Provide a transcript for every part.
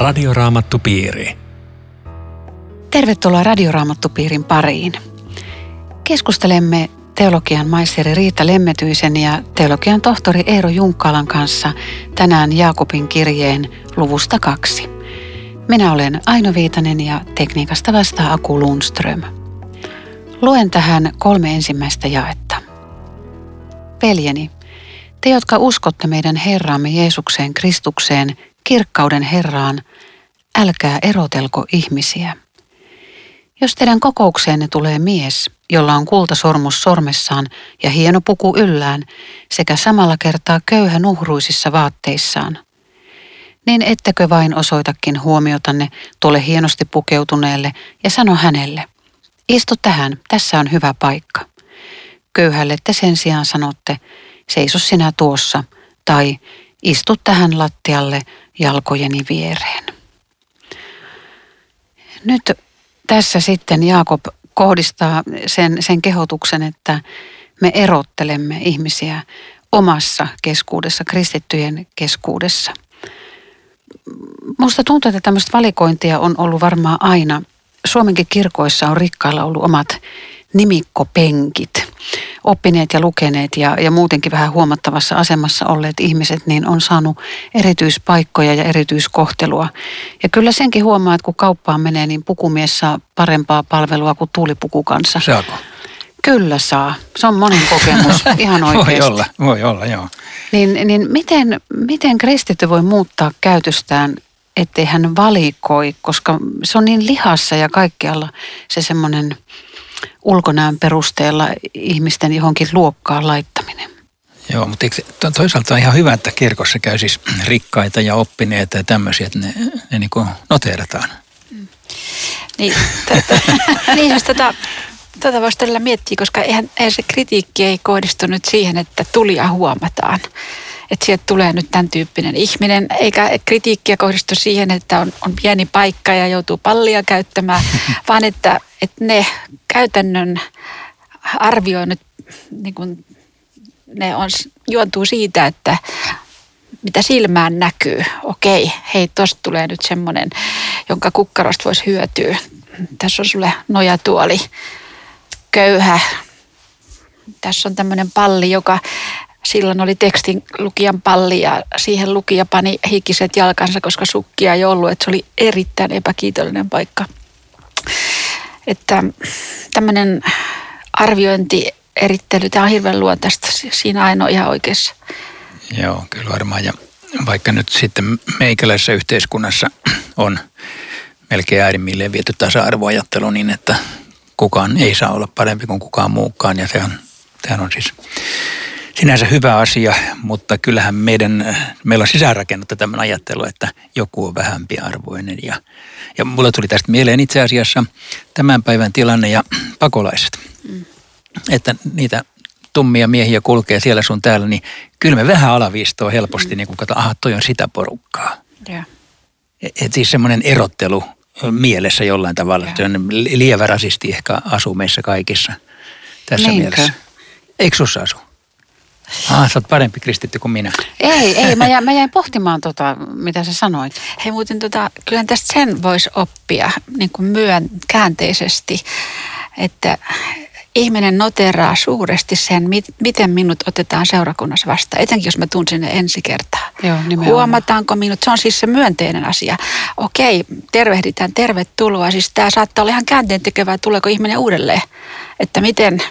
Radioraamattupiiri. Tervetuloa Radioraamattupiirin pariin. Keskustelemme teologian maisteri Riitta Lemmetyisen ja teologian tohtori Eero Junkkalan kanssa tänään Jaakobin kirjeen luvusta kaksi. Minä olen Aino Viitanen ja tekniikasta vastaa Aku Lundström. Luen tähän kolme ensimmäistä jaetta. Veljeni, te jotka uskotte meidän Herraamme Jeesukseen Kristukseen, kirkkauden Herraan, älkää erotelko ihmisiä. Jos teidän kokoukseenne tulee mies, jolla on kultasormus sormessaan ja hieno puku yllään, sekä samalla kertaa köyhä nuhruisissa vaatteissaan, niin ettekö vain osoitakin huomiotanne tuolle hienosti pukeutuneelle ja sano hänelle, istu tähän, tässä on hyvä paikka. Köyhälle te sen sijaan sanotte, seiso sinä tuossa, tai istu tähän lattialle jalkojeni viereen. Nyt tässä sitten Jaakob kohdistaa sen, sen kehotuksen, että me erottelemme ihmisiä omassa keskuudessa, kristittyjen keskuudessa. Musta tuntuu, että tämmöistä valikointia on ollut varmaan aina. Suomenkin kirkoissa on rikkailla ollut omat nimikkopenkit. Oppineet ja lukeneet ja, ja muutenkin vähän huomattavassa asemassa olleet ihmiset, niin on saanut erityispaikkoja ja erityiskohtelua. Ja kyllä senkin huomaa, että kun kauppaan menee, niin pukumies saa parempaa palvelua kuin tuulipuku kanssa. Saako? Kyllä saa. Se on monin kokemus, ihan oikeasti. Voi olla, voi olla, joo. Niin, niin miten, miten kristitty voi muuttaa käytöstään, ettei hän valikoi, koska se on niin lihassa ja kaikkialla se semmoinen ulkonäön perusteella ihmisten johonkin luokkaan laittaminen. Joo, mutta eikö, toisaalta on ihan hyvä, että kirkossa käy siis rikkaita ja oppineita ja tämmöisiä, että ne, ne niin kuin noteerataan. Mm. Niin, tota, niin jos tätä, tätä voisi todella miettiä, koska eihän, eihän se kritiikki ei kohdistu nyt siihen, että tulia huomataan että sieltä tulee nyt tämän tyyppinen ihminen, eikä kritiikkiä kohdistu siihen, että on, on pieni paikka ja joutuu pallia käyttämään, vaan että, että ne käytännön arvioinnit, niin kuin, ne on, juontuu siitä, että mitä silmään näkyy. Okei, hei, tuosta tulee nyt semmoinen, jonka kukkarosta voisi hyötyä. Tässä on sulle nojatuoli, köyhä. Tässä on tämmöinen palli, joka silloin oli tekstin lukijan palli ja siihen lukija pani hikiset jalkansa, koska sukkia ei ollut. Että se oli erittäin epäkiitollinen paikka. Että tämmöinen arviointi, erittely, tämä on hirveän luontaista. Siinä ainoa ihan oikeassa. Joo, kyllä varmaan. Ja vaikka nyt sitten meikäläisessä yhteiskunnassa on melkein äärimmilleen viety tasa-arvoajattelu niin, että kukaan ei saa olla parempi kuin kukaan muukaan. Ja sehän, sehän on siis sinänsä hyvä asia, mutta kyllähän meidän, meillä on sisäänrakennettu tämmöinen ajattelu, että joku on vähempi arvoinen. Ja, ja mulle tuli tästä mieleen itse asiassa tämän päivän tilanne ja pakolaiset. Mm. Että niitä tummia miehiä kulkee siellä sun täällä, niin kyllä me vähän alaviistoa helposti, mm. niin kun katsotaan, aha, toi on sitä porukkaa. Yeah. Et, et siis semmoinen erottelu mielessä jollain tavalla. Yeah. Lievä rasisti ehkä asuu meissä kaikissa tässä Niinkö? mielessä. Eikö sussa asu? Ah, sä oot parempi kristitty kuin minä. Ei, ei. Mä jäin, mä jäin pohtimaan tota, mitä sä sanoit. Hei muuten, tota, kyllä tästä sen voisi oppia niin kuin myön käänteisesti, että ihminen noteraa suuresti sen, miten minut otetaan seurakunnassa vastaan, etenkin jos mä tuun sinne ensi kertaa. Joo, Huomataanko minut? Se on siis se myönteinen asia. Okei, tervehditään, tervetuloa. Siis tämä saattaa olla ihan käänteen tekevää, tuleeko ihminen uudelleen. Että miten,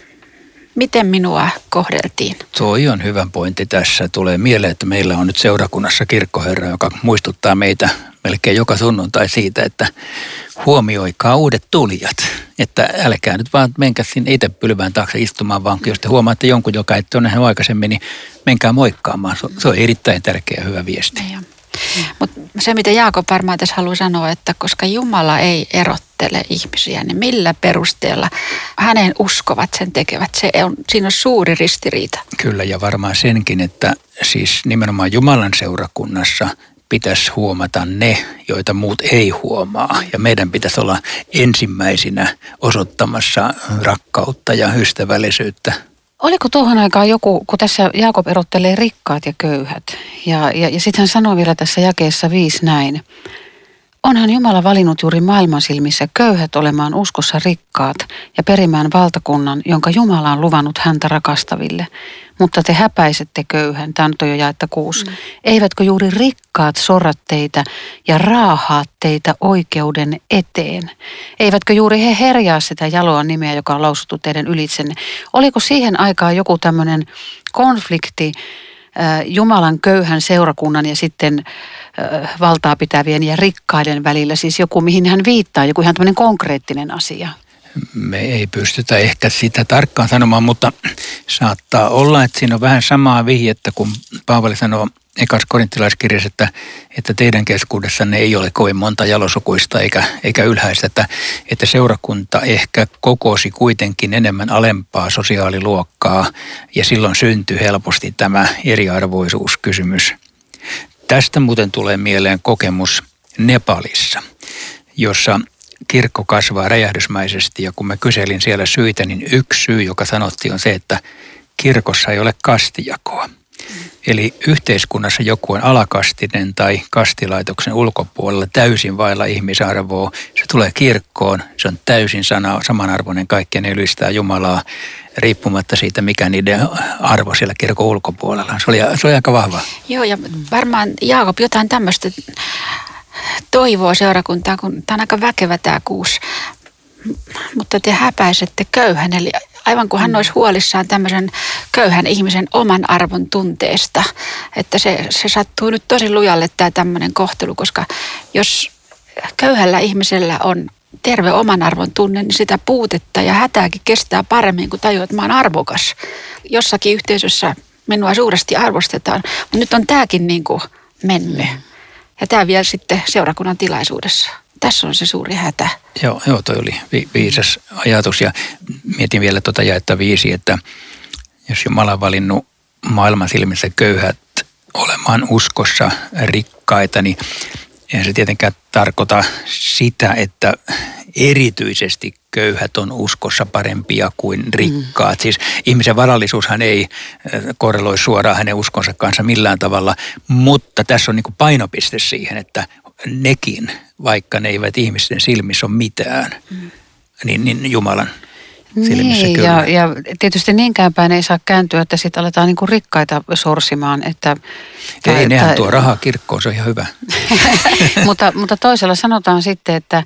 miten minua kohdeltiin. Toi on hyvä pointti tässä. Tulee mieleen, että meillä on nyt seurakunnassa kirkkoherra, joka muistuttaa meitä melkein joka sunnuntai siitä, että huomioikaa uudet tulijat. Että älkää nyt vaan menkää sinne itse pylvään taakse istumaan, vaan jos te huomaatte jonkun, joka ette ole nähnyt aikaisemmin, niin menkää moikkaamaan. Se on erittäin tärkeä hyvä viesti. Mutta se, mitä Jaakob varmaan tässä haluaa sanoa, että koska Jumala ei erottele ihmisiä, niin millä perusteella hänen uskovat sen tekevät? Se on, siinä on suuri ristiriita. Kyllä, ja varmaan senkin, että siis nimenomaan Jumalan seurakunnassa pitäisi huomata ne, joita muut ei huomaa. Ja meidän pitäisi olla ensimmäisinä osoittamassa rakkautta ja ystävällisyyttä Oliko tuohon aikaan joku, kun tässä Jaakob erottelee rikkaat ja köyhät, ja, ja, ja sitten hän sanoi vielä tässä jakeessa viisi näin. Onhan Jumala valinnut juuri maailman silmissä köyhät olemaan uskossa rikkaat ja perimään valtakunnan, jonka Jumala on luvannut häntä rakastaville. Mutta te häpäisette köyhän, tämä on jo jaetta kuusi. Mm. Eivätkö juuri rikkaat sorrat teitä ja raahaat teitä oikeuden eteen? Eivätkö juuri he herjaa sitä jaloa nimeä, joka on lausuttu teidän ylitsenne? Oliko siihen aikaan joku tämmöinen konflikti Jumalan köyhän seurakunnan ja sitten valtaa pitävien ja rikkaiden välillä, siis joku mihin hän viittaa, joku ihan tämmöinen konkreettinen asia? Me ei pystytä ehkä sitä tarkkaan sanomaan, mutta saattaa olla, että siinä on vähän samaa vihjettä, kun Paavali sanoo ekas korinttilaiskirjassa, että, että teidän keskuudessanne ei ole kovin monta jalosukuista eikä, eikä ylhäistä, että, että seurakunta ehkä kokosi kuitenkin enemmän alempaa sosiaaliluokkaa ja silloin syntyi helposti tämä eriarvoisuuskysymys. Tästä muuten tulee mieleen kokemus Nepalissa, jossa kirkko kasvaa räjähdysmäisesti ja kun mä kyselin siellä syitä, niin yksi syy, joka sanottiin on se, että kirkossa ei ole kastijakoa. Eli yhteiskunnassa joku on alakastinen tai kastilaitoksen ulkopuolella täysin vailla ihmisarvoa. Se tulee kirkkoon, se on täysin sana, samanarvoinen, kaikkien ylistää Jumalaa riippumatta siitä, mikä niiden arvo siellä kirkon ulkopuolella on. Se oli, se oli aika vahva. Joo, ja varmaan Jaakob jotain tämmöistä toivoa seurakuntaa, kun tämä on aika väkevä tämä kuusi. Mutta te häpäisette köyhän, eli aivan kuin hän olisi huolissaan tämmöisen köyhän ihmisen oman arvon tunteesta. Että se, se sattuu nyt tosi lujalle tämä tämmöinen kohtelu, koska jos köyhällä ihmisellä on terve oman arvon tunne, niin sitä puutetta ja hätääkin kestää paremmin, kun tajuaa, että mä oon arvokas. Jossakin yhteisössä minua suuresti arvostetaan, mutta nyt on tämäkin niin kuin mennyt. Ja tämä vielä sitten seurakunnan tilaisuudessa. Tässä on se suuri hätä. Joo, joo toi oli vi- viisas ajatus ja mietin vielä tuota jaetta viisi, että jos Jumala on valinnut maailman silmissä köyhät olemaan uskossa rikkaita, niin eihän se tietenkään tarkoita sitä, että erityisesti köyhät on uskossa parempia kuin rikkaat. Mm. Siis ihmisen varallisuushan ei äh, korreloi suoraan hänen uskonsa kanssa millään tavalla, mutta tässä on niin painopiste siihen, että nekin, vaikka ne eivät ihmisten silmissä ole mitään, mm. niin, niin Jumalan silmissä niin, kyllä. Ja, ja tietysti niinkään päin ei saa kääntyä, että sitten aletaan niinku rikkaita sorsimaan. Että, ei, tai, nehän tuo rahaa kirkkoon, se on ihan hyvä. mutta, mutta toisella sanotaan sitten, että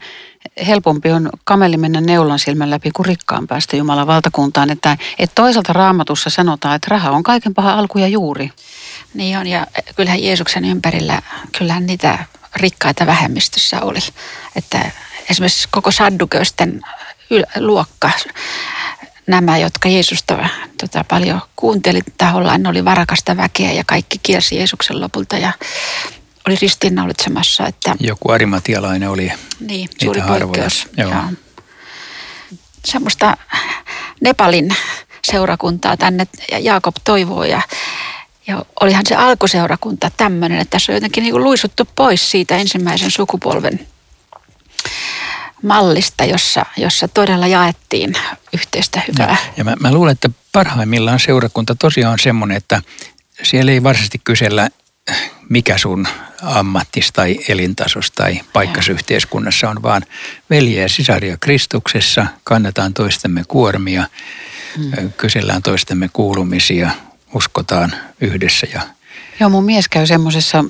helpompi on kameli mennä neulan silmän läpi kuin rikkaan päästä Jumalan valtakuntaan. Että, että toisaalta raamatussa sanotaan, että raha on kaiken paha alku ja juuri. Niin on, ja kyllähän Jeesuksen ympärillä, kyllähän niitä rikkaita vähemmistössä oli. Että esimerkiksi koko sadduköisten luokka, nämä, jotka Jeesusta tota, paljon kuunteli tahollaan, ne oli varakasta väkeä ja kaikki kiersi Jeesuksen lopulta ja oli ristiinnaulitsemassa. Että, Joku arimatialainen oli Niin, suuri poikkeus. Joo. Semmoista Nepalin seurakuntaa tänne Jaakob toivoo ja ja olihan se alkuseurakunta tämmöinen, että tässä on jotenkin niin kuin luisuttu pois siitä ensimmäisen sukupolven mallista, jossa, jossa todella jaettiin yhteistä hyvää. Ja, ja mä, mä luulen, että parhaimmillaan seurakunta tosiaan on semmoinen, että siellä ei varsinaisesti kysellä, mikä sun ammattis tai elintasos tai paikkas yhteiskunnassa on, vaan veljeä ja sisaria Kristuksessa, kannetaan toistemme kuormia, hmm. kysellään toistemme kuulumisia, uskotaan yhdessä ja Joo, mun mies käy semmoisessa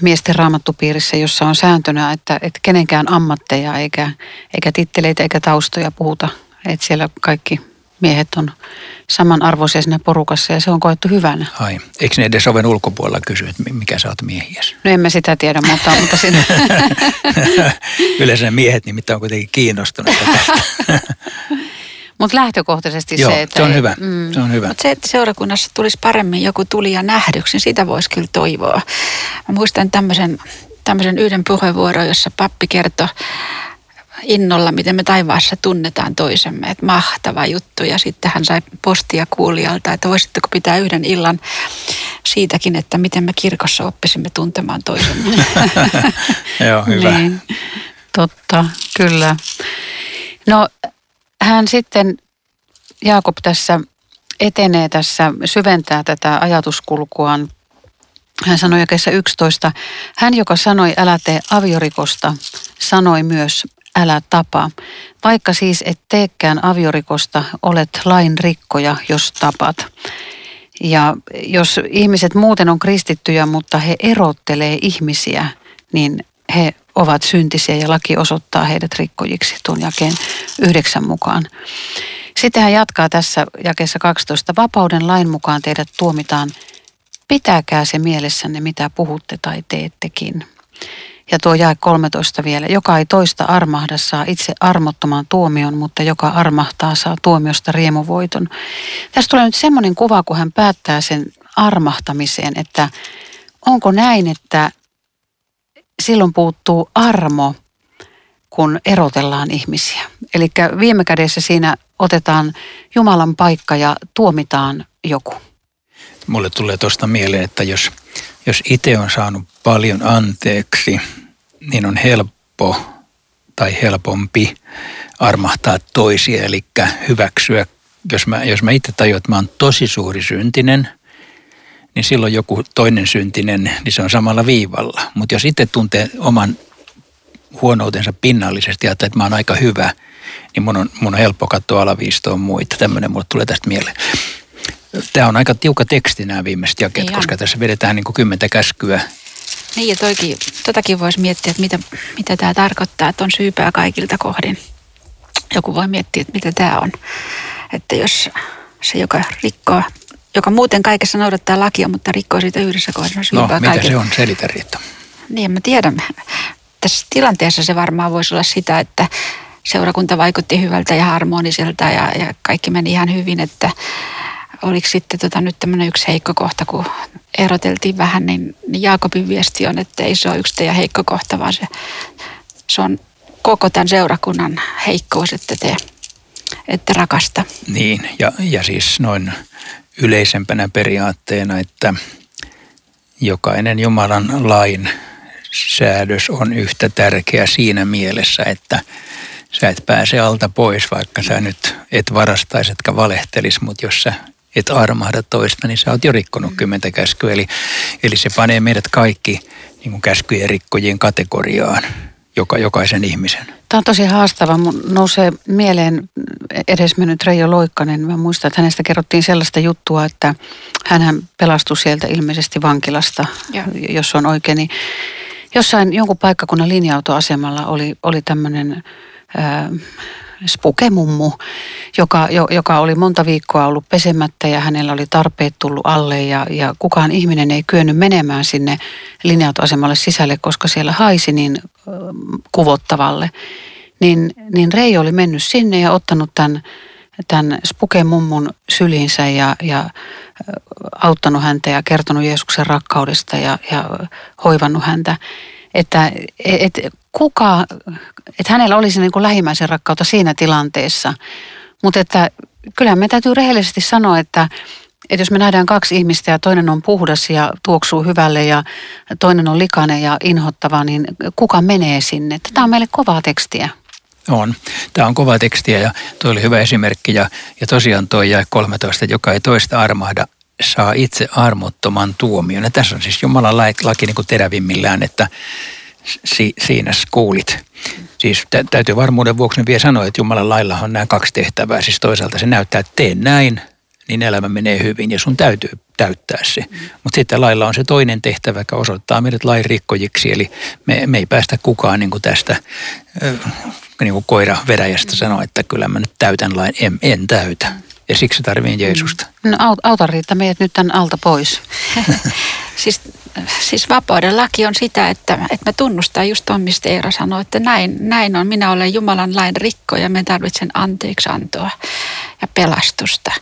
miesten raamattupiirissä, jossa on sääntönä, että, että kenenkään ammatteja eikä, eikä titteleitä eikä taustoja puhuta. Että siellä kaikki miehet on samanarvoisia siinä porukassa ja se on koettu hyvänä. Ai, eikö ne edes oven ulkopuolella kysy, että mikä sä oot miehiäs? No en mä sitä tiedä, mutta, mutta siinä... Yleensä ne miehet nimittäin on kuitenkin kiinnostuneita tästä. Mutta lähtökohtaisesti Joo, se, että... se on hyvä. Mm. Se on hyvä. Mutta se, että seurakunnassa tulisi paremmin joku tuli ja nähdyksi, niin sitä voisi kyllä toivoa. Mä muistan tämmöisen, tämmöisen yhden puheenvuoron, jossa pappi kertoi innolla, miten me taivaassa tunnetaan toisemme. Että mahtava juttu. Ja sitten hän sai postia kuulijalta, että voisitteko pitää yhden illan siitäkin, että miten me kirkossa oppisimme tuntemaan toisemme. Joo, hyvä. Niin, totta, kyllä. No hän sitten, Jaakob tässä etenee tässä, syventää tätä ajatuskulkuaan Hän sanoi jakeessa 11, hän joka sanoi älä tee aviorikosta, sanoi myös älä tapa. Vaikka siis et teekään aviorikosta, olet lain rikkoja, jos tapat. Ja jos ihmiset muuten on kristittyjä, mutta he erottelee ihmisiä, niin he ovat syntisiä ja laki osoittaa heidät rikkojiksi tuon jakeen yhdeksän mukaan. Sitten hän jatkaa tässä jakeessa 12. Vapauden lain mukaan teidät tuomitaan. Pitäkää se mielessänne, mitä puhutte tai teettekin. Ja tuo jae 13 vielä. Joka ei toista armahda saa itse armottoman tuomion, mutta joka armahtaa saa tuomiosta riemuvoiton. Tässä tulee nyt semmoinen kuva, kun hän päättää sen armahtamiseen, että onko näin, että silloin puuttuu armo, kun erotellaan ihmisiä. Eli viime kädessä siinä otetaan Jumalan paikka ja tuomitaan joku. Mulle tulee tuosta mieleen, että jos, jos itse on saanut paljon anteeksi, niin on helppo tai helpompi armahtaa toisia, eli hyväksyä. Jos mä, jos mä itse tajuan, että mä oon tosi suuri syntinen, niin silloin joku toinen syntinen, niin se on samalla viivalla. Mutta jos itse tuntee oman huonoutensa pinnallisesti ja että mä oon aika hyvä, niin mun on, mun on helppo katsoa alaviistoon muita. Tämmöinen mulle tulee tästä mieleen. Tämä on aika tiukka teksti nämä viimeiset jakeet, niin koska tässä vedetään niin kuin kymmentä käskyä. Niin ja toikin, totakin voisi miettiä, että mitä, mitä tämä tarkoittaa, että on syypää kaikilta kohdin. Joku voi miettiä, että mitä tämä on. Että jos se, joka rikkoo, joka muuten kaikessa noudattaa lakia, mutta rikkoo siitä yhdessä kohdassa, no, mitä kaikilta. se on? Selitä Riitta. Niin, mä tiedän. Tässä tilanteessa se varmaan voisi olla sitä, että seurakunta vaikutti hyvältä ja harmoniselta ja, ja kaikki meni ihan hyvin, että oliko sitten tota nyt tämmöinen yksi heikko kohta, kun eroteltiin vähän, niin, niin Jaakobin viesti on, että ei se ole yksi teidän heikko kohta, vaan se, se on koko tämän seurakunnan heikkous, että te että rakasta. Niin, ja, ja siis noin yleisempänä periaatteena, että jokainen Jumalan lain säädös on yhtä tärkeä siinä mielessä, että sä et pääse alta pois, vaikka sä nyt et varastaisi etkä valehtelisi, mutta jos sä et armahda toista, niin sä oot jo rikkonut kymmentä käskyä. Eli, eli se panee meidät kaikki niin kuin käskyjen rikkojien kategoriaan, joka, jokaisen ihmisen. Tämä on tosi haastava. Mun nousee mieleen edesmennyt Reijo Loikkanen. Mä muistan, että hänestä kerrottiin sellaista juttua, että hän pelastui sieltä ilmeisesti vankilasta, ja. jos on oikein. Niin jossain jonkun paikkakunnan linja-autoasemalla oli, oli tämmöinen spukemummu, joka, joka oli monta viikkoa ollut pesemättä ja hänellä oli tarpeet tullut alle ja, ja kukaan ihminen ei kyennyt menemään sinne linja-autoasemalle sisälle, koska siellä haisi niin kuvottavalle. Niin, niin Rei oli mennyt sinne ja ottanut tämän, tämän spukemummun syliinsä ja, ja auttanut häntä ja kertonut Jeesuksen rakkaudesta ja, ja hoivannut häntä. Että et, kuka, että hänellä olisi niin kuin lähimmäisen rakkautta siinä tilanteessa. Mutta että kyllähän me täytyy rehellisesti sanoa, että, että jos me nähdään kaksi ihmistä ja toinen on puhdas ja tuoksuu hyvälle ja toinen on likainen ja inhottava, niin kuka menee sinne? Tämä on meille kovaa tekstiä. On. Tämä on kova tekstiä ja tuo oli hyvä esimerkki. Ja, ja tosiaan tuo jäi 13, joka ei toista armahda, saa itse armottoman tuomion. Ja tässä on siis Jumalan laki niin kuin terävimmillään, että si, siinä kuulit. Siis tä, täytyy varmuuden vuoksi vielä sanoa, että Jumalan lailla on nämä kaksi tehtävää. Siis toisaalta se näyttää, että tee näin, niin elämä menee hyvin ja sun täytyy täyttää se. Mutta sitten lailla on se toinen tehtävä, joka osoittaa meidät lain rikkojiksi. Eli me, me ei päästä kukaan niin kuin tästä niin kuin koira veräjästä sanoa, että kyllä mä nyt täytän lain. En, en täytä. Ja siksi tarviin Jeesusta. No auta Riitta meidät nyt tämän alta pois. siis, siis vapauden laki on sitä, että, että mä tunnustan just tuon, mistä Eero sanoi, että näin, näin on. Minä olen Jumalan lain rikko ja me tarvitsen anteeksiantoa ja pelastusta.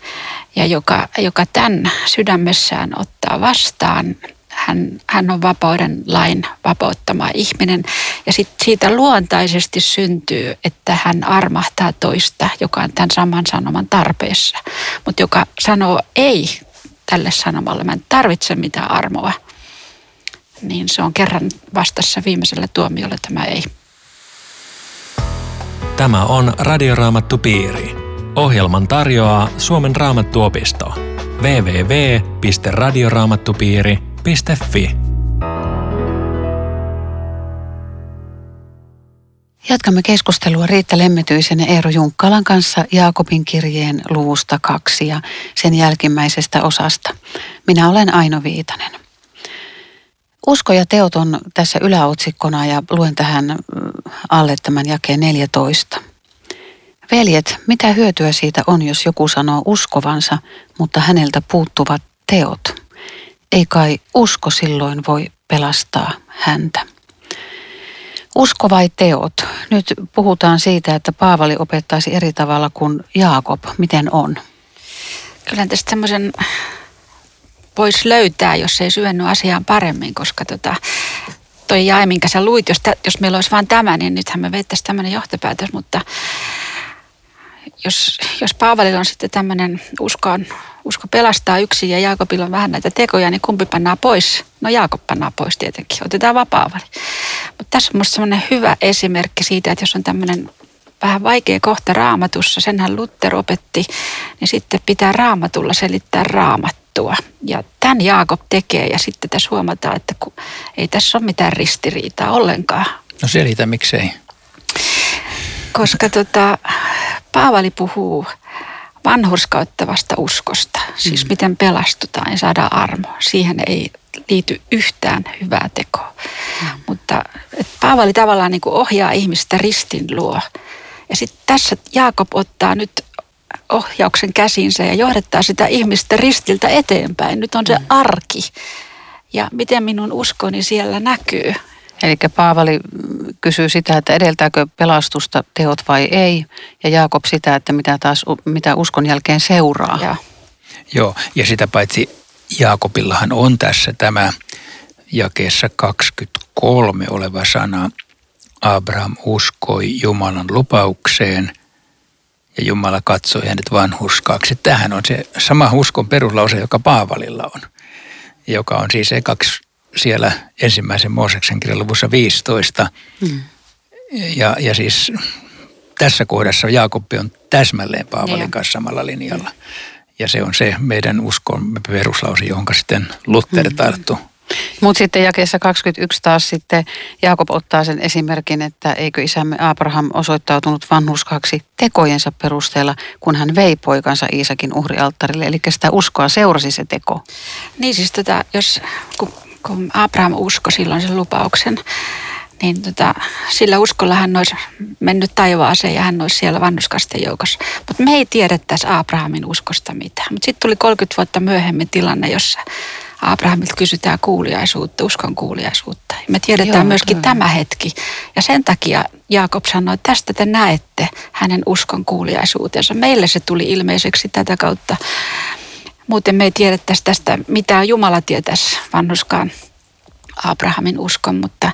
Ja joka, joka tämän sydämessään ottaa vastaan, hän, hän on vapauden lain vapauttama ihminen. Ja sit siitä luontaisesti syntyy, että hän armahtaa toista, joka on tämän saman sanoman tarpeessa. Mutta joka sanoo ei tälle sanomalle, mä en tarvitse mitään armoa. Niin se on kerran vastassa viimeiselle tuomiolle tämä ei. Tämä on Radioraamattu Piiri. Ohjelman tarjoaa Suomen raamattuopisto. www.radioraamattupiiri.com yle.fi. Jatkamme keskustelua Riitta Lemmetyisen ja Eero Junkkalan kanssa Jaakobin kirjeen luvusta kaksi ja sen jälkimmäisestä osasta. Minä olen Aino Viitanen. Usko ja teot on tässä yläotsikkona ja luen tähän mm, alle tämän jakeen 14. Veljet, mitä hyötyä siitä on, jos joku sanoo uskovansa, mutta häneltä puuttuvat teot? Ei kai usko silloin voi pelastaa häntä. Usko vai teot? Nyt puhutaan siitä, että Paavali opettaisi eri tavalla kuin Jaakob. Miten on? Kyllä tästä semmoisen voisi löytää, jos ei syvennyt asiaan paremmin, koska tota, toi jae, minkä sä luit, jos, tä, jos meillä olisi vain tämä, niin nythän me vettäisiin tämmöinen johtopäätös, mutta jos, jos Paavalilla on sitten tämmöinen usko, on, usko pelastaa yksin ja Jaakobilla on vähän näitä tekoja, niin kumpi pannaan pois? No Jaakob pannaan pois tietenkin, otetaan vaan Paavali. Mutta tässä on minusta semmoinen hyvä esimerkki siitä, että jos on tämmöinen vähän vaikea kohta raamatussa, senhän Luther opetti, niin sitten pitää raamatulla selittää raamattua. Ja tämän Jaakob tekee ja sitten tässä huomataan, että ei tässä ole mitään ristiriitaa ollenkaan. No selitä, miksei? Koska tota, Paavali puhuu vanhurskauttavasta uskosta, siis mm. miten pelastutaan ja saadaan armo. Siihen ei liity yhtään hyvää tekoa. Mm. Mutta et Paavali tavallaan niin kuin ohjaa ihmistä ristin luo. Ja sitten tässä Jaakob ottaa nyt ohjauksen käsinsä ja johdattaa sitä ihmistä ristiltä eteenpäin. Nyt on se mm. arki. Ja miten minun uskoni siellä näkyy. Eli Paavali kysyy sitä, että edeltääkö pelastusta teot vai ei, ja Jaakob sitä, että mitä, taas, mitä uskon jälkeen seuraa. Ja. Joo, ja sitä paitsi Jaakobillahan on tässä tämä jakeessa 23 oleva sana, Abraham uskoi Jumalan lupaukseen ja Jumala katsoi hänet vanhuskaaksi. Tähän on se sama uskon peruslause, joka Paavalilla on, joka on siis kaksi siellä ensimmäisen Mooseksen kirjan luvussa 15. Hmm. Ja, ja siis tässä kohdassa Jaakobi on täsmälleen Paavalin ja. kanssa samalla linjalla. Ja se on se meidän uskon peruslause, johon sitten Luther hmm. tarttuu. Mutta sitten jakeessa 21 taas sitten Jaakob ottaa sen esimerkin, että eikö isämme Abraham osoittautunut vanhuskaksi tekojensa perusteella, kun hän vei poikansa Iisakin uhrialttarille. Eli sitä uskoa seurasi se teko. Niin siis tota, jos, kun kun Abraham uskoi silloin sen lupauksen, niin tota, sillä uskolla hän olisi mennyt taivaaseen ja hän olisi siellä vannuskasten joukossa. Mutta me ei tiedettäisi Abrahamin uskosta mitään. Mutta sitten tuli 30 vuotta myöhemmin tilanne, jossa Abrahamilta kysytään kuuliaisuutta, uskon kuuliaisuutta. Me tiedetään Joo, myöskin kyllä. tämä hetki. Ja sen takia Jaakob sanoi, että tästä te näette hänen uskon kuuliaisuutensa. Meille se tuli ilmeiseksi tätä kautta Muuten me ei tiedettäisi tästä mitään. Jumala tietäisi vanhuskaan Abrahamin uskon, mutta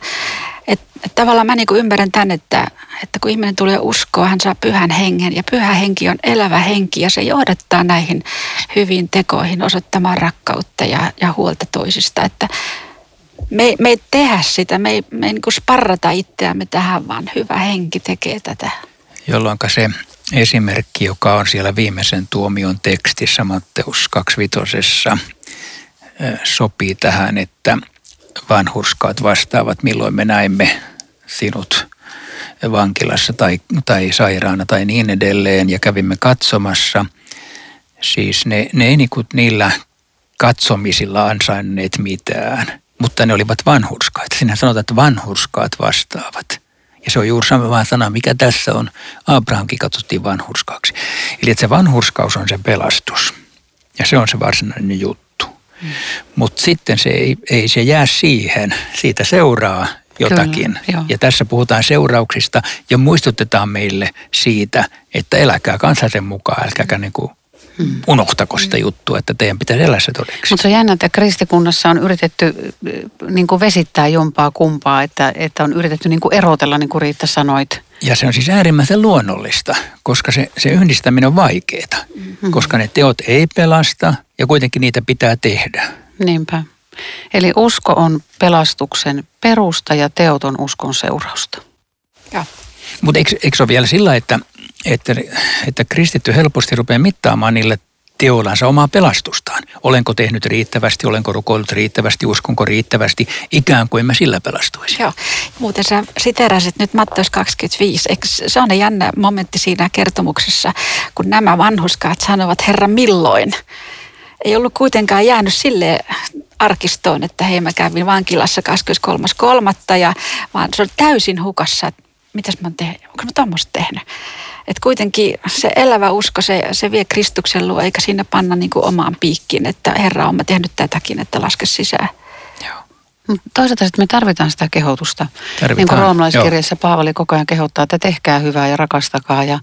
et, et tavallaan mä niinku ymmärrän tämän, että, että kun ihminen tulee uskoa, hän saa pyhän hengen ja pyhä henki on elävä henki ja se johdattaa näihin hyviin tekoihin osoittamaan rakkautta ja, ja huolta toisista, että me, me ei tehdä sitä, me ei, me ei niin sparrata itseämme tähän, vaan hyvä henki tekee tätä. Jolloin se esimerkki, joka on siellä viimeisen tuomion tekstissä Matteus 25, sopii tähän, että vanhurskaat vastaavat, milloin me näimme sinut vankilassa tai, tai sairaana tai niin edelleen ja kävimme katsomassa. Siis ne, ne ei niinku niillä katsomisilla ansainneet mitään, mutta ne olivat vanhurskaat. Sinä sanotaan, että vanhurskaat vastaavat. Ja se on juuri sama sana, mikä tässä on. Abrahamkin katsottiin vanhurskaaksi. Eli että se vanhurskaus on se pelastus. Ja se on se varsinainen juttu. Mm. Mutta sitten se ei, ei se jää siihen. Siitä seuraa jotakin. Kyllä, ja tässä puhutaan seurauksista ja muistutetaan meille siitä, että eläkää kansaisen mukaan, älkääkä niin kuin Hmm. Unohtako sitä juttua, että teidän pitäisi elää se todeksi. Mutta se on jännä, että kristikunnassa on yritetty äh, niin kuin vesittää jompaa kumpaa, että, että on yritetty niin kuin erotella, niin kuin Riitta sanoit. Ja se on siis äärimmäisen luonnollista, koska se, se yhdistäminen on vaikeaa, hmm. koska ne teot ei pelasta ja kuitenkin niitä pitää tehdä. Niinpä. Eli usko on pelastuksen perusta ja teot on uskon seurausta. Mutta eikö, eikö se ole vielä sillä, että että, että kristitty helposti rupeaa mittaamaan niille teollansa omaa pelastustaan. olenko tehnyt riittävästi, olenko rukoillut riittävästi, uskonko riittävästi, ikään kuin mä sillä pelastuisin. Joo, muuten sä siterasit nyt Matteus 25, eikö se on jännä momentti siinä kertomuksessa, kun nämä vanhuskaat sanovat, Herra milloin? Ei ollut kuitenkaan jäänyt sille arkistoon, että hei mä kävin vankilassa 23.3. ja vaan se on täysin hukassa, että mitäs mä oon tehnyt, onko mä tuommoista tehnyt. Et kuitenkin se elävä usko, se, se vie Kristuksen luo, eikä sinne panna niin kuin omaan piikkiin, että Herra on mä tehnyt tätäkin, että laske sisään. Joo. Mutta toisaalta sitten me tarvitaan sitä kehotusta. Tarvitaan, Niin kuin roomalaiskirjassa Paavali koko ajan kehottaa, että tehkää hyvää ja rakastakaa ja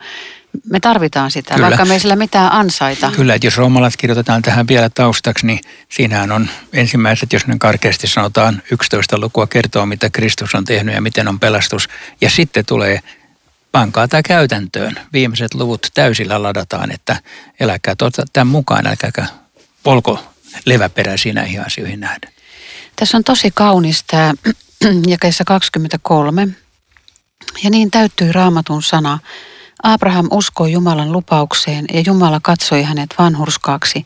me tarvitaan sitä, Kyllä. vaikka me ei sillä mitään ansaita. Kyllä, että jos roomalaiset kirjoitetaan tähän vielä taustaksi, niin siinähän on ensimmäiset, jos ne karkeasti sanotaan, 11 lukua kertoo, mitä Kristus on tehnyt ja miten on pelastus. Ja sitten tulee, pankaa tämä käytäntöön. Viimeiset luvut täysillä ladataan, että eläkää tuota, tämän mukaan, älkääkä polko leväperäisiä näihin asioihin nähdä. Tässä on tosi kaunis tämä jakeessa 23. Ja niin täyttyi raamatun sana. Abraham uskoi Jumalan lupaukseen ja Jumala katsoi hänet vanhurskaaksi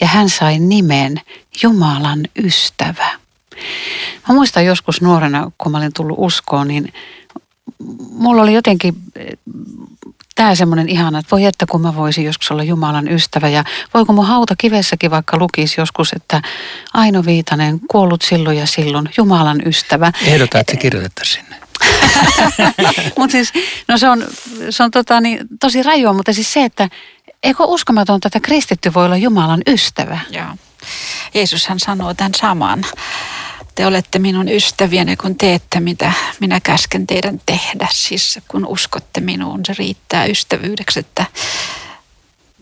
ja hän sai nimen Jumalan ystävä. Mä muistan joskus nuorena, kun mä olin tullut uskoon, niin mulla oli jotenkin tämä semmoinen ihana, että voi että kun mä voisin joskus olla Jumalan ystävä ja voiko mun hauta kivessäkin vaikka lukisi joskus, että Aino Viitanen, kuollut silloin ja silloin, Jumalan ystävä. Ehdota, että se kirjoitettaisiin sinne. mutta siis, no se on, se on tota, niin, tosi rajua, mutta siis se, että eikö uskomatonta, että kristitty voi olla Jumalan ystävä? Joo. Jeesushan sanoo tämän saman. Te olette minun ystäviäni, kun teette, mitä minä käsken teidän tehdä. Siis kun uskotte minuun, se riittää ystävyydeksi. Että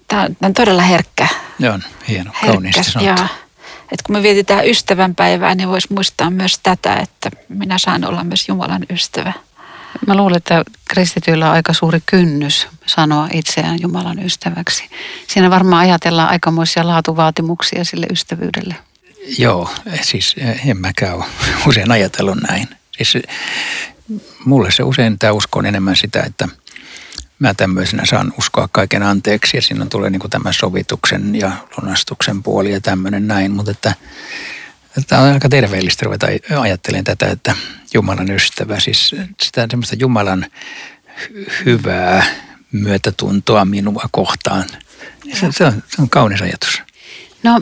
tämä on, tämä on todella herkkä. On hieno, herkkä kauniisti sanottu. ja, että kun me vietetään ystävänpäivää, niin voisi muistaa myös tätä, että minä saan olla myös Jumalan ystävä. Mä luulen, että kristityillä on aika suuri kynnys sanoa itseään Jumalan ystäväksi. Siinä varmaan ajatellaan aikamoisia laatuvaatimuksia sille ystävyydelle. Joo, siis en mäkään ole usein ajatellut näin. Siis mulle se usein tämä usko on enemmän sitä, että mä tämmöisenä saan uskoa kaiken anteeksi ja siinä tulee niin kuin tämä sovituksen ja lunastuksen puoli ja tämmöinen näin, mutta että Tämä on aika terveellistä ruveta ajattelemaan tätä, että Jumalan ystävä, siis sitä semmoista Jumalan hyvää myötätuntoa minua kohtaan. Se, se, on, se on kaunis ajatus. No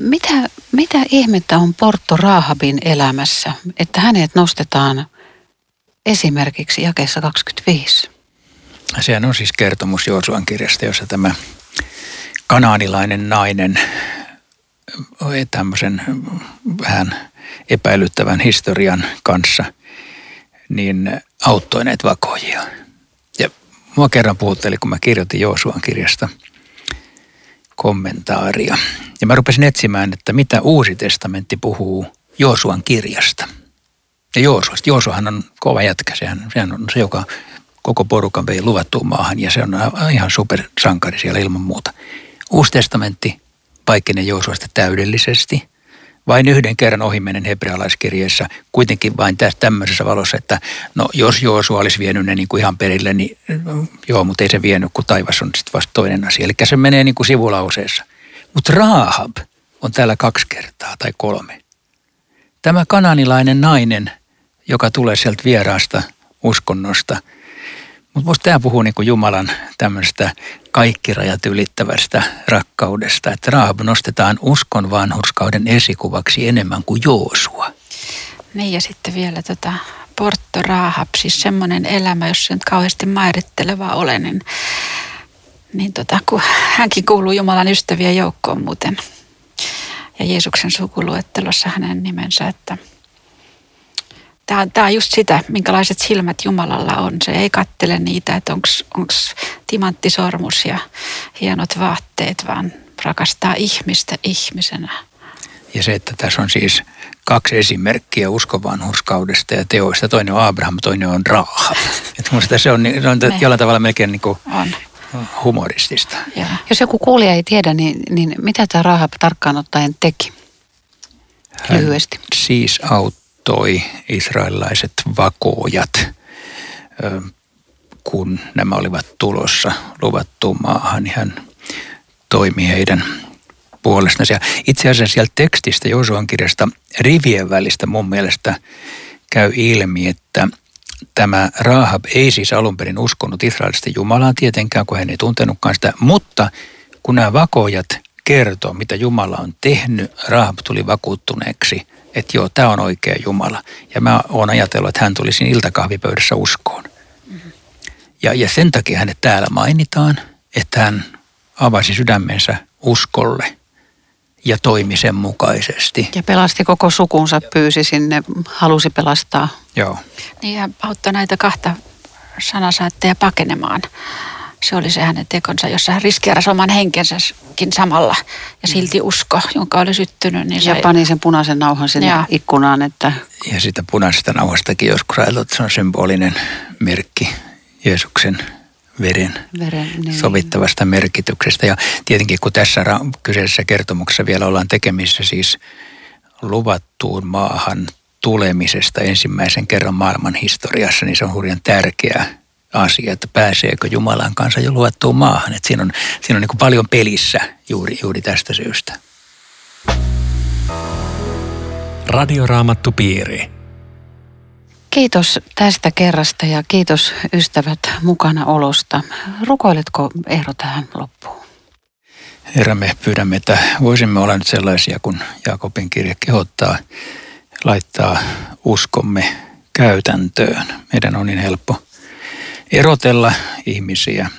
mitä, mitä ihmettä on Porto Rahabin elämässä, että hänet nostetaan esimerkiksi jakeessa 25? Sehän on siis kertomus Joosuan kirjasta, jossa tämä kanaanilainen nainen tämmöisen vähän epäilyttävän historian kanssa, niin auttoi näitä vakoojia. Ja mua kerran puhutteli, kun mä kirjoitin Joosuan kirjasta kommentaaria. Ja mä rupesin etsimään, että mitä Uusi testamentti puhuu Joosuan kirjasta. Ja Joosuasta. Joosuahan on kova jätkä. Sehän, sehän on se, joka koko porukan vei luvattuun maahan ja se on ihan supersankari siellä ilman muuta. Uusi testamentti vaikkinen Joosuasta täydellisesti. Vain yhden kerran ohimenen hebrealaiskirjeessä, kuitenkin vain tämmöisessä valossa, että no jos Joosua olisi vienyt ne niin kuin ihan perille, niin joo, mutta ei se vienyt, kun taivas on sitten vasta toinen asia. Eli se menee niin kuin sivulauseessa. Mutta Rahab on täällä kaksi kertaa tai kolme. Tämä kananilainen nainen, joka tulee sieltä vieraasta uskonnosta – mutta musta tämä puhuu niin Jumalan tämmöistä kaikki rajat ylittävästä rakkaudesta, että Raahab nostetaan uskon vanhurskauden esikuvaksi enemmän kuin Joosua. Niin ja sitten vielä tota Porto Raahab, siis semmoinen elämä, jos se nyt kauheasti mairitteleva ole, niin, niin tota, kun hänkin kuuluu Jumalan ystävien joukkoon muuten. Ja Jeesuksen sukuluettelossa hänen nimensä, että – Tämä, tämä on just sitä, minkälaiset silmät Jumalalla on. Se ei kattele niitä, että onko timanttisormus ja hienot vaatteet, vaan rakastaa ihmistä ihmisenä. Ja se, että tässä on siis kaksi esimerkkiä uskovanhurskaudesta ja teoista. Toinen on Abraham, toinen on Rahab. Että se on, se on jollain tavalla melkein niin kuin on. humoristista. Ja. Jos joku kuulija ei tiedä, niin, niin mitä tämä Rahab tarkkaan ottaen teki? Hän Lyhyesti. siis auttoi toi israelilaiset vakoojat, kun nämä olivat tulossa luvattuun maahan, niin hän toimi heidän puolesta. Ja itse asiassa sieltä tekstistä Josuan kirjasta rivien välistä mun mielestä käy ilmi, että tämä Rahab ei siis alun perin uskonut Israelista Jumalaan tietenkään, kun hän ei tuntenutkaan sitä, mutta kun nämä vakojat kertoo, mitä Jumala on tehnyt, Rahab tuli vakuuttuneeksi, että joo, tämä on oikea Jumala. Ja mä oon ajatellut, että hän tuli siinä iltakahvipöydässä uskoon. Ja, ja sen takia hänet täällä mainitaan, että hän avasi sydämensä uskolle ja toimi sen mukaisesti. Ja pelasti koko sukunsa, pyysi sinne, halusi pelastaa. Joo. Niin ja auttaa näitä kahta sanasaatteja pakenemaan. Se oli se hänen tekonsa, jossa hän riskeerasi oman henkensäkin samalla ja silti usko, jonka oli syttynyt. Niin ja sai... pani sen punaisen nauhan sinne Joo. ikkunaan, että Ja sitä punaisesta nauhastakin joskus ajatellut, että se on symbolinen merkki Jeesuksen veren veren... Niin. sovittavasta merkityksestä. Ja tietenkin kun tässä ra- kyseisessä kertomuksessa vielä ollaan tekemisissä siis luvattuun maahan tulemisesta ensimmäisen kerran maailman historiassa, niin se on hurjan tärkeä asia, että pääseekö Jumalan kanssa jo luvattuun maahan. Että siinä on, siinä on niin kuin paljon pelissä juuri, juuri tästä syystä. Radioraamattupiiri. Kiitos tästä kerrasta ja kiitos ystävät mukana olosta. Rukoiletko Eero tähän loppuun? Herra, me pyydämme, että voisimme olla nyt sellaisia, kun Jaakobin kirja kehottaa laittaa uskomme käytäntöön. Meidän on niin helppo erotella ihmisiä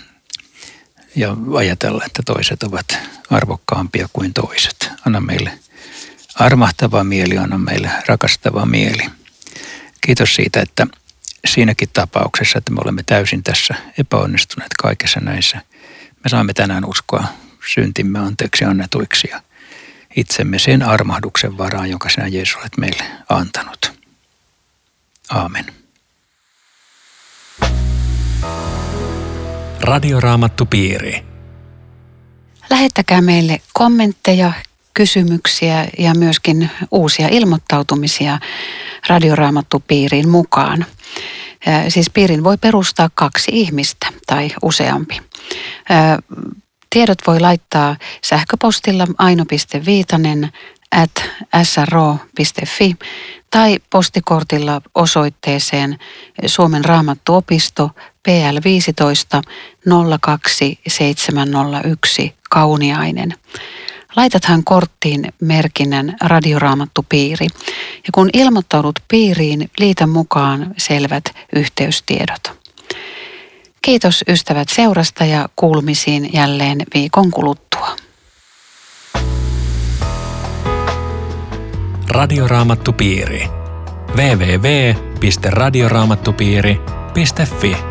ja ajatella, että toiset ovat arvokkaampia kuin toiset. Anna meille armahtava mieli, anna meille rakastava mieli. Kiitos siitä, että siinäkin tapauksessa, että me olemme täysin tässä epäonnistuneet kaikessa näissä, me saamme tänään uskoa syntimme anteeksi annetuiksi ja itsemme sen armahduksen varaan, jonka sinä Jeesus olet meille antanut. Aamen. Radioraamattupiiri. Lähettäkää meille kommentteja, kysymyksiä ja myöskin uusia ilmoittautumisia radioraamattupiiriin mukaan. Siis piirin voi perustaa kaksi ihmistä tai useampi. Tiedot voi laittaa sähköpostilla aino.viitanen at sro.fi tai postikortilla osoitteeseen Suomen raamattuopisto PL 15 02701 Kauniainen. Laitathan korttiin merkinnän radioraamattupiiri ja kun ilmoittaudut piiriin, liitä mukaan selvät yhteystiedot. Kiitos ystävät seurasta ja kuulumisiin jälleen viikon kuluttua. Radioraamattupiiri. www.radioraamattupiiri.fi